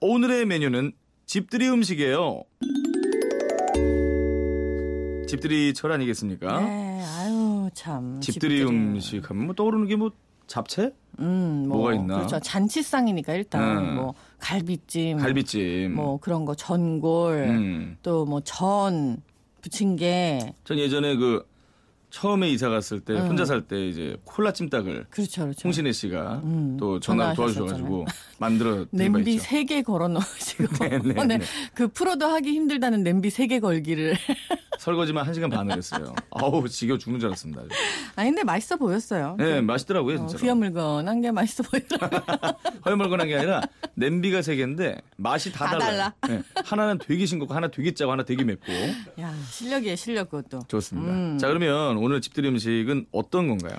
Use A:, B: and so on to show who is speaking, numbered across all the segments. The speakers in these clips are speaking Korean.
A: 오늘의 메뉴는 집들이 음식이에요. 집들이 철 아니겠습니까?
B: 네, 아유 참.
A: 집들이 음식 하면 뭐 떠오르는 게 뭐 잡채?
B: 음, 뭐,
A: 뭐가 있나?
B: 그렇죠. 잔치상이니까 일단
A: 음.
B: 뭐 갈비찜,
A: 갈비찜.
B: 뭐 그런 거 전골,
A: 음.
B: 또뭐 전 부침개,
A: 전 예전에 그 처음에 이사 갔을 때
B: 음.
A: 혼자 살 때 이제 콜라 찜닭을
B: 그렇죠, 그렇죠.
A: 홍신혜 씨가
B: 음,
A: 또 전화 도와주셔가지고 만들어
B: 냄비. 세 개 걸어 놓으시고
A: 네, 네,
B: 네,
A: 네.
B: 그 프로도 하기 힘들다는 냄비 세 개 걸기를
A: 설거지만 한 시간 반을 했어요. 아우 지겨워 죽는 줄 알았습니다.
B: 아니 근데 맛있어 보였어요.
A: 네 맛있더라고요
B: 어,
A: 진짜.
B: 휘어물건한 게 맛있어 보이더라고요.
A: 허여멀건한 게 아니라 냄비가 세 개인데 맛이 다,
B: 다
A: 달라요. 네, 하나는 되게 싱겁고 하나 되게 짜고 하나 되게 맵고
B: 야 실력이에요 실력 그것도.
A: 좋습니다.
B: 음.
A: 자 그러면 오늘 집들이 음식은 어떤 건가요?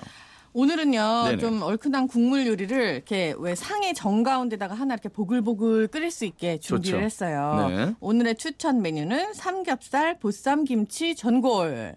B: 오늘은요
A: 네네.
B: 좀 얼큰한 국물 요리를 이렇게 왜 상의 정 가운데다가 하나 이렇게 보글보글 끓일 수 있게 준비를
A: 좋죠.
B: 했어요.
A: 네.
B: 오늘의 추천 메뉴는 삼겹살 보쌈 김치 전골.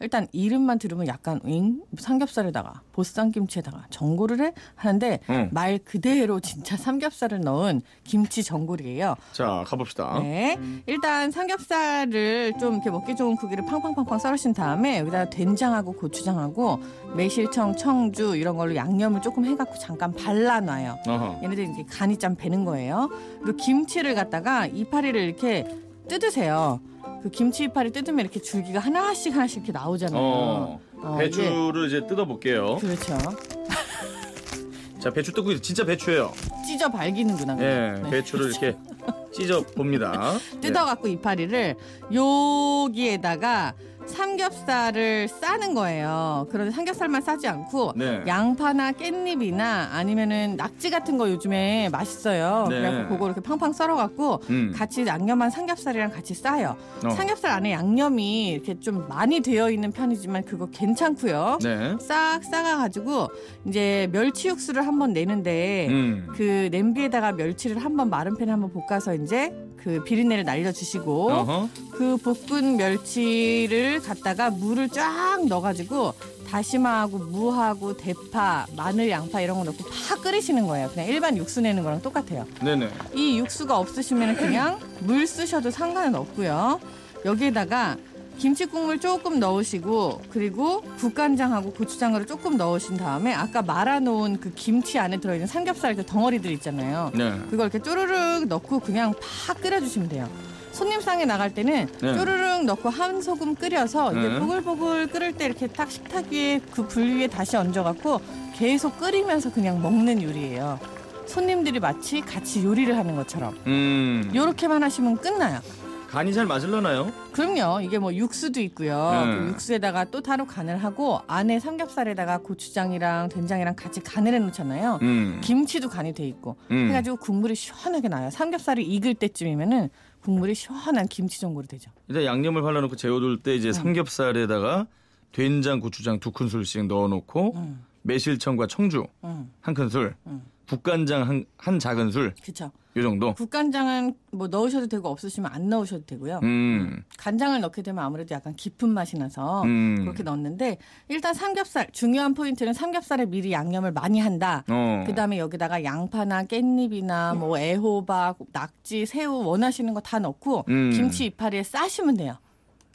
B: 일단 이름만 들으면 약간 윙 삼겹살에다가 보쌈 김치에다가 전골을 해 하는데
A: 응.
B: 말 그대로 진짜 삼겹살을 넣은 김치 전골이에요.
A: 자 가봅시다.
B: 네. 일단 삼겹살을 좀 이렇게 먹기 좋은 크기로 팡팡팡팡 썰으신 다음에 여기다가 된장하고 고추장하고 매실청, 청주 이런 걸로 양념을 조금 해갖고 잠깐 발라놔요.
A: 어허.
B: 얘네들 이렇게 간이 좀 배는 거예요. 그리고 김치를 갖다가 이파리를 이렇게 뜯으세요. 그 김치 이파리 뜯으면 이렇게 줄기가 하나씩 하나씩 이렇게 나오잖아요.
A: 어,
B: 어,
A: 배추를 이제 뜯어볼게요.
B: 그렇죠.
A: 자 배추 뜯고 있- 진짜 배추예요.
B: 찢어 발기는구나.
A: 예,
B: 네.
A: 배추를 이렇게 찢어 봅니다.
B: 뜯어갖고 이파리를 여기에다가 삼겹살을 싸는 거예요. 그런데 삼겹살만 싸지 않고
A: 네.
B: 양파나 깻잎이나 아니면은 낙지 같은 거 요즘에 맛있어요.
A: 네.
B: 그래서 그거 이렇게 팡팡 썰어갖고
A: 음.
B: 같이 양념한 삼겹살이랑 같이 싸요.
A: 어.
B: 삼겹살 안에 양념이 이렇게 좀 많이 되어 있는 편이지만 그거 괜찮고요.
A: 네.
B: 싹 싸가가지고 이제 멸치 육수를 한번 내는데
A: 음.
B: 그 냄비에다가 멸치를 한번 마른 팬에 한번 볶아서 이제 그 비린내를 날려주시고
A: 어허.
B: 그 볶은 멸치를 갖다가 물을 쫙 넣어가지고 다시마하고 무하고 대파, 마늘, 양파 이런 거 넣고 팍 끓이시는 거예요. 그냥 일반 육수 내는 거랑 똑같아요.
A: 네네.
B: 이 육수가 없으시면 그냥 물 쓰셔도 상관은 없고요. 여기에다가 김치 국물 조금 넣으시고 그리고 국간장하고 고추장을 조금 넣으신 다음에 아까 말아놓은 그 김치 안에 들어있는 삼겹살 그 덩어리들 있잖아요.
A: 네.
B: 그걸 이렇게 쪼르륵 넣고 그냥 팍 끓여주시면 돼요. 손님상에 나갈 때는
A: 네.
B: 쪼르륵 넣고 한 소금 끓여서 이게
A: 네.
B: 보글보글 끓을 때 이렇게 딱 식탁 위에 그 불 위에 다시 얹어갖고 계속 끓이면서 그냥 먹는 요리예요. 손님들이 마치 같이 요리를 하는 것처럼
A: 음.
B: 요렇게만 하시면 끝나요.
A: 간이 잘 맞을려나요?
B: 그럼요. 이게 뭐 육수도 있고요.
A: 네.
B: 그 육수에다가 또 따로 간을 하고 안에 삼겹살에다가 고추장이랑 된장이랑 같이 간을 해놓잖아요.
A: 음.
B: 김치도 간이 돼 있고
A: 음.
B: 해가지고 국물이 시원하게 나요. 삼겹살이 익을 때쯤이면은 국물이 시원한 김치 전골이 되죠.
A: 일단 양념을 발라놓고 재워둘 때 이제 삼겹살에다가 된장, 고추장 두 큰술씩 넣어놓고
B: 음.
A: 매실청과 청주
B: 음,
A: 한 큰술,
B: 음.
A: 국간장 한, 한 작은 술,
B: 그쵸.
A: 요 정도.
B: 국간장은 뭐 넣으셔도 되고 없으시면 안 넣으셔도 되고요.
A: 음.
B: 간장을 넣게 되면 아무래도 약간 깊은 맛이 나서
A: 음.
B: 그렇게 넣었는데 일단 삼겹살 중요한 포인트는 삼겹살에 미리 양념을 많이 한다.
A: 어.
B: 그다음에 여기다가 양파나 깻잎이나 뭐 애호박, 낙지, 새우 원하시는 거 다 넣고
A: 음.
B: 김치 이파리에 싸시면 돼요.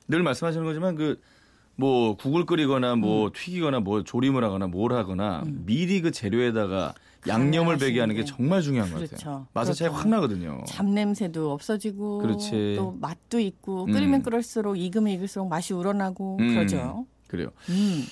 A: 늘 말씀하시는 거지만 그 뭐 국을 끓이거나 뭐
B: 음.
A: 튀기거나 뭐 조림을 하거나 뭘 하거나 미리 그 재료에다가 양념을 배게 하는 게
B: 게.
A: 정말 중요한 것
B: 그렇죠.
A: 같아요. 맛의 차이
B: 그렇죠.
A: 확 나거든요.
B: 잡냄새도 없어지고
A: 그렇지.
B: 또 맛도 있고
A: 음.
B: 끓이면 끓을수록 익으면 익을수록 맛이 우러나고
A: 음.
B: 그러죠.
A: 그래요.
B: 음.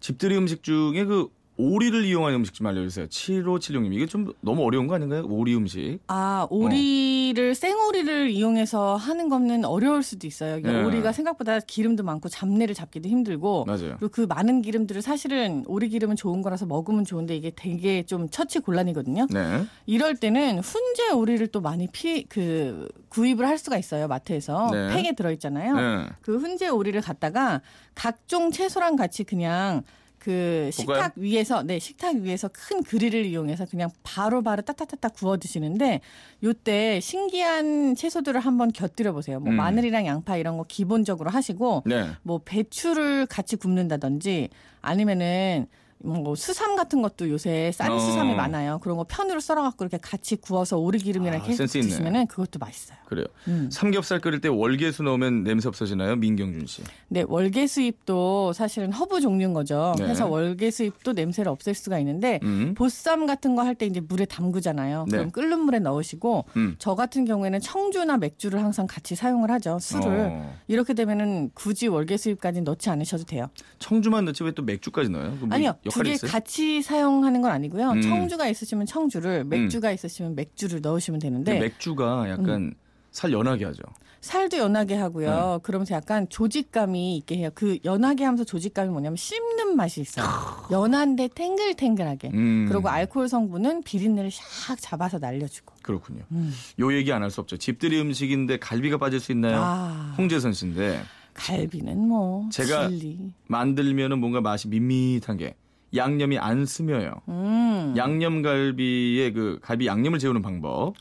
A: 집들이 음식 중에 그 오리를 이용한 음식 좀 알려주세요. 7576님. 이게 좀 너무 어려운 거 아닌가요? 오리 음식.
B: 아 오리를 생오리를 이용해서 하는 거는 어려울 수도 있어요.
A: 네.
B: 오리가 생각보다 기름도 많고 잡내를 잡기도 힘들고
A: 맞아요.
B: 그리고 그 많은 기름들을 사실은 오리 기름은 좋은 거라서 먹으면 좋은데 이게 되게 좀 처치 곤란이거든요.
A: 네.
B: 이럴 때는 훈제 오리를 또 많이 피 그 구입을 할 수가 있어요 마트에서
A: 네.
B: 팩에 들어 있잖아요.
A: 네.
B: 그 훈제 오리를 갖다가 각종 채소랑 같이 그냥 그? 식탁 위에서 네 식탁 위에서 큰 그릴을 이용해서 그냥 바로 바로 따따따따 구워 드시는데 요때 신기한 채소들을 한번 곁들여 보세요. 뭐
A: 음.
B: 마늘이랑 양파 이런 거 기본적으로 하시고
A: 네.
B: 뭐 배추를 같이 굽는다든지 아니면은 뭐 수삼 같은 것도 요새 싼
A: 어.
B: 수삼이 많아요. 그런 거 편으로 썰어갖고 이렇게 같이 구워서 오리기름이랑
A: 아, 있네.
B: 드시면은 그것도 맛있어요.
A: 그래요.
B: 음.
A: 삼겹살 끓일 때 월계수 넣으면 냄새 없어지나요? 민경준 씨.
B: 네, 월계수잎도 사실은 허브 종류인 거죠.
A: 네.
B: 그래서 월계수잎도 냄새를 없앨 수가 있는데
A: 음.
B: 보쌈 같은 거 할 때 이제 물에 담그잖아요.
A: 네.
B: 그럼 끓는 물에 넣으시고
A: 음.
B: 저 같은 경우에는 청주나 맥주를 항상 같이 사용을 하죠. 술을.
A: 어.
B: 이렇게 되면은 굳이 월계수잎까지 넣지 않으셔도 돼요.
A: 청주만 넣지 왜 또 맥주까지 넣어요?
B: 아니요, 두 개? 같이 사용하는 건 아니고요.
A: 음.
B: 청주가 있으시면 청주를, 맥주가 있으시면 맥주를 넣으시면 되는데
A: 맥주가 약간
B: 음.
A: 살 연하게 하죠.
B: 살도 연하게
A: 네.
B: 하고요. 그러면서 약간 조직감이 있게 해요. 그 연하게 하면서 조직감이 뭐냐면 씹는 맛이 있어요. 연한데 탱글탱글하게.
A: 음.
B: 그리고 알코올 성분은 비린내를 샥 잡아서 날려주고.
A: 그렇군요.
B: 음.
A: 요 얘기 안 할 수 없죠. 집들이 음식인데 갈비가 빠질 수 있나요?
B: 아,
A: 홍재선 씨인데
B: 갈비는 뭐
A: 제가-
B: 진리.
A: 만들면은 뭔가 맛이 밋밋한 게 양념이 안 스며요.
B: 음.
A: 양념 갈비에 그 갈비 양념을 재우는 방법.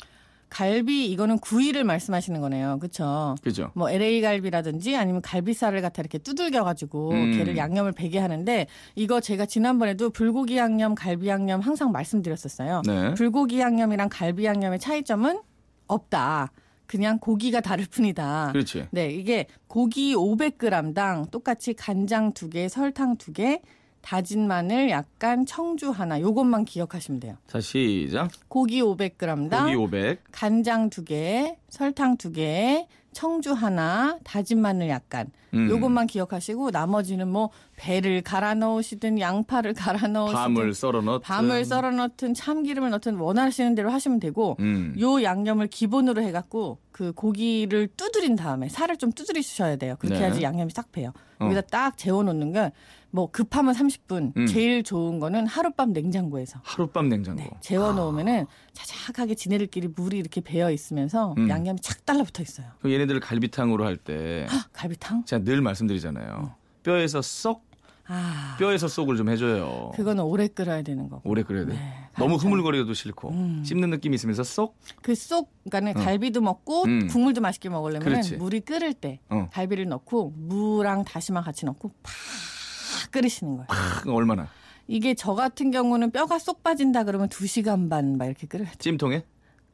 B: 갈비 이거는 구이를 말씀하시는 거네요. 그렇죠?
A: 그죠?
B: 뭐 LA 갈비라든지 아니면 갈비살을 갖다 이렇게 두들겨 가지고
A: 음.
B: 걔를 양념을 배게 하는데 이거 제가 지난번에도 불고기 양념, 갈비 양념 항상 말씀드렸었어요.
A: 네.
B: 불고기 양념이랑 갈비 양념의 차이점은 없다. 그냥 고기가 다를 뿐이다.
A: 그렇지.
B: 네, 이게 고기 500g당 똑같이 간장 두 개, 설탕 두 개, 다진 마늘 약간 청주 하나. 요것만 기억하시면 돼요.
A: 자, 시작.
B: 고기 500g당
A: 고기 500.
B: 간장 두 개, 설탕 두 개, 청주 하나, 다진 마늘 약간.
A: 음.
B: 요것만 기억하시고 나머지는 뭐 배를 갈아 넣으시든 양파를 갈아 넣으시든
A: 밤을 썰어 넣든
B: 밤을 썰어 넣든 참기름을 넣든 원하시는 대로 하시면 되고
A: 음.
B: 요 양념을 기본으로 해갖고 그 고기를 두드린 다음에 살을 좀 두드리셔야 돼요. 그렇게
A: 네.
B: 해야지 양념이 싹 배요.
A: 어.
B: 여기다 딱 재워놓는 게뭐 급하면 30분,
A: 음.
B: 제일 좋은 거는 하룻밤 냉장고에서
A: 하룻밤 냉장고.
B: 네, 재워놓으면은 자작하게 지네들끼리 물이 이렇게 배어 있으면서
A: 음.
B: 양념이 착 달라붙어 있어요.
A: 얘네들을 갈비탕으로 할때
B: 헉, 갈비탕?
A: 제가 늘 말씀드리잖아요. 뼈에서 쏙
B: 아,
A: 뼈에서 쏙을 좀 해줘요.
B: 그거는 오래 끓여야 되는 거고.
A: 오래 끓여야 돼.
B: 네,
A: 너무. 흐물거려도 싫고
B: 음.
A: 씹는 느낌이 있으면서 쏙.
B: 그 쏙, 그러니까
A: 어.
B: 갈비도 먹고
A: 음.
B: 국물도 맛있게 먹으려면
A: 그렇지.
B: 물이 끓을 때
A: 어.
B: 갈비를 넣고 무랑 다시마 같이 넣고 팍 끓이시는 거예요.
A: 팍, 얼마나?
B: 이게 저 같은 경우는 뼈가 쏙 빠진다 그러면 2시간 반 막 이렇게 끓여야 돼.
A: 찜통에?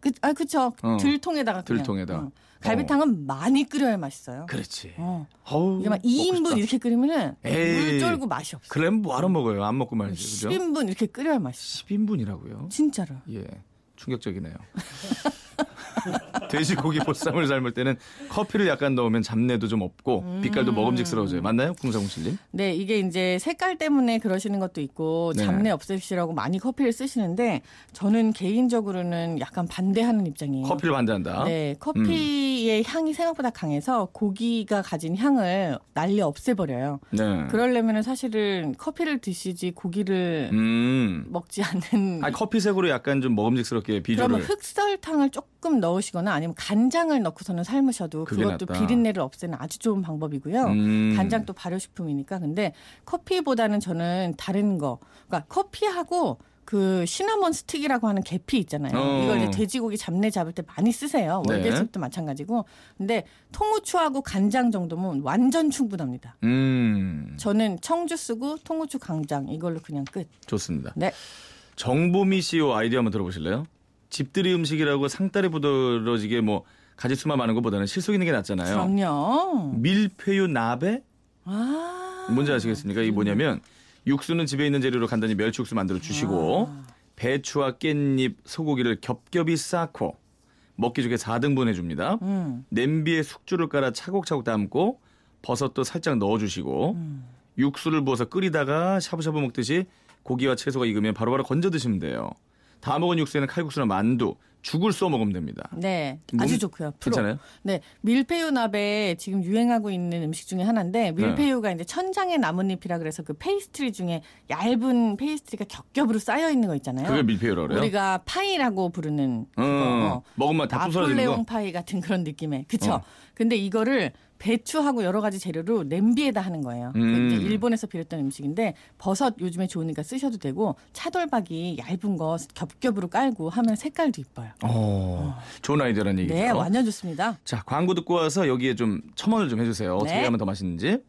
B: 그, 아, 그쵸.
A: 어.
B: 들통에다가 그냥.
A: 들통에다.
B: 어. 갈비탕은 많이 끓여야 맛있어요.
A: 그렇지.
B: 어.
A: 어우,
B: 이게 막
A: 먹고
B: 2인분
A: 싶다.
B: 이렇게 끓이면은
A: 에이.
B: 물 쫄고 맛이 없어.
A: 그럼 뭐하러 먹어요? 안 먹고 말이죠. 그죠?
B: 10인분 이렇게 끓여야 맛있어.
A: 10인분이라고요?
B: 진짜로.
A: 예. 충격적이네요. 돼지고기 보쌈을 삶을 때는 커피를 약간 넣으면 잡내도 좀 없고
B: 음.
A: 빛깔도 먹음직스러워져요. 맞나요? 궁사공실님?
B: 네, 이게 이제 색깔 때문에 그러시는 것도 있고
A: 네.
B: 잡내 없애시라고 많이 커피를 쓰시는데 저는 개인적으로는 약간 반대하는 입장이에요.
A: 커피를 반대한다.
B: 네, 커피의 향이 생각보다 강해서 고기가 가진 향을 날려 없애버려요.
A: 네.
B: 그러려면 사실은 커피를 드시지 고기를
A: 음.
B: 먹지 않는.
A: 아니, 커피색으로 약간 좀 먹음직스럽게 비주얼을.
B: 그러면 흑설탕을 조금 넣으시거나 아니면 간장을 넣고서는 삶으셔도 그것도. 비린내를 없애는 아주 좋은 방법이고요.
A: 음.
B: 간장도 발효식품이니까. 근데 커피보다는 저는 다른 거. 그러니까 커피하고 그 시나몬 스틱이라고 하는 계피 있잖아요.
A: 어.
B: 이걸 이제 돼지고기 잡내 잡을 때 많이 쓰세요.
A: 네.
B: 월계수도 마찬가지고. 근데 통후추하고 간장 정도면 완전 충분합니다.
A: 음.
B: 저는 청주 쓰고 통후추 간장 이걸로 그냥 끝.
A: 좋습니다.
B: 네.
A: 정보미 CEO 아이디어 한번 들어보실래요? 집들이 음식이라고 상다리 부드러지게 뭐 가지수만 많은 것보다는 실속 있는 게 낫잖아요.
B: 그럼요.
A: 밀푀유 나베?
B: 아.
A: 뭔지 아시겠습니까? 이게 뭐냐면 육수는 집에 있는 재료로 간단히 멸치육수 만들어 주시고
B: 아.
A: 배추와 깻잎, 소고기를 겹겹이 쌓고 먹기 좋게 4등분 해줍니다.
B: 음.
A: 냄비에 숙주를 깔아 차곡차곡 담고 버섯도 살짝 넣어주시고
B: 음.
A: 육수를 부어서 끓이다가 샤브샤브 먹듯이 고기와 채소가 익으면 바로바로 건져 드시면 돼요. 다 먹은 육수에는 칼국수나 만두, 죽을 써 먹으면 됩니다.
B: 네, 아주
A: 몸-
B: 좋고요. 프로.
A: 괜찮아요?
B: 네, 밀푀유 나베 지금 유행하고 있는 음식 중에 하나인데 밀푀유가 이제 천 장의 나뭇잎이라 그래서 그 페이스트리 중에 얇은 페이스트리가 겹겹으로 쌓여 있는 거 있잖아요.
A: 그게 밀푀유라고 그래요?
B: 우리가 파이라고 부르는
A: 어,
B: 그거.
A: 먹으면 다 부서지는
B: 나폴레옹
A: 거.
B: 파이 같은 그런 느낌의 그쵸?
A: 어.
B: 근데 이거를 배추하고 여러 가지 재료로 냄비에다 하는 거예요. 그
A: 음.
B: 이제 일본에서 비롯된 음식인데 버섯 요즘에 좋으니까 쓰셔도 되고 차돌박이 얇은 거 겹겹으로 깔고 하면 색깔도 이뻐요.
A: 어, 좋은 아이디어라는 얘기죠.
B: 네, 완전 좋습니다.
A: 자, 광고 듣고 와서 여기에 좀 첨언을 좀 해주세요. 어떻게
B: 네.
A: 하면 더 맛있는지.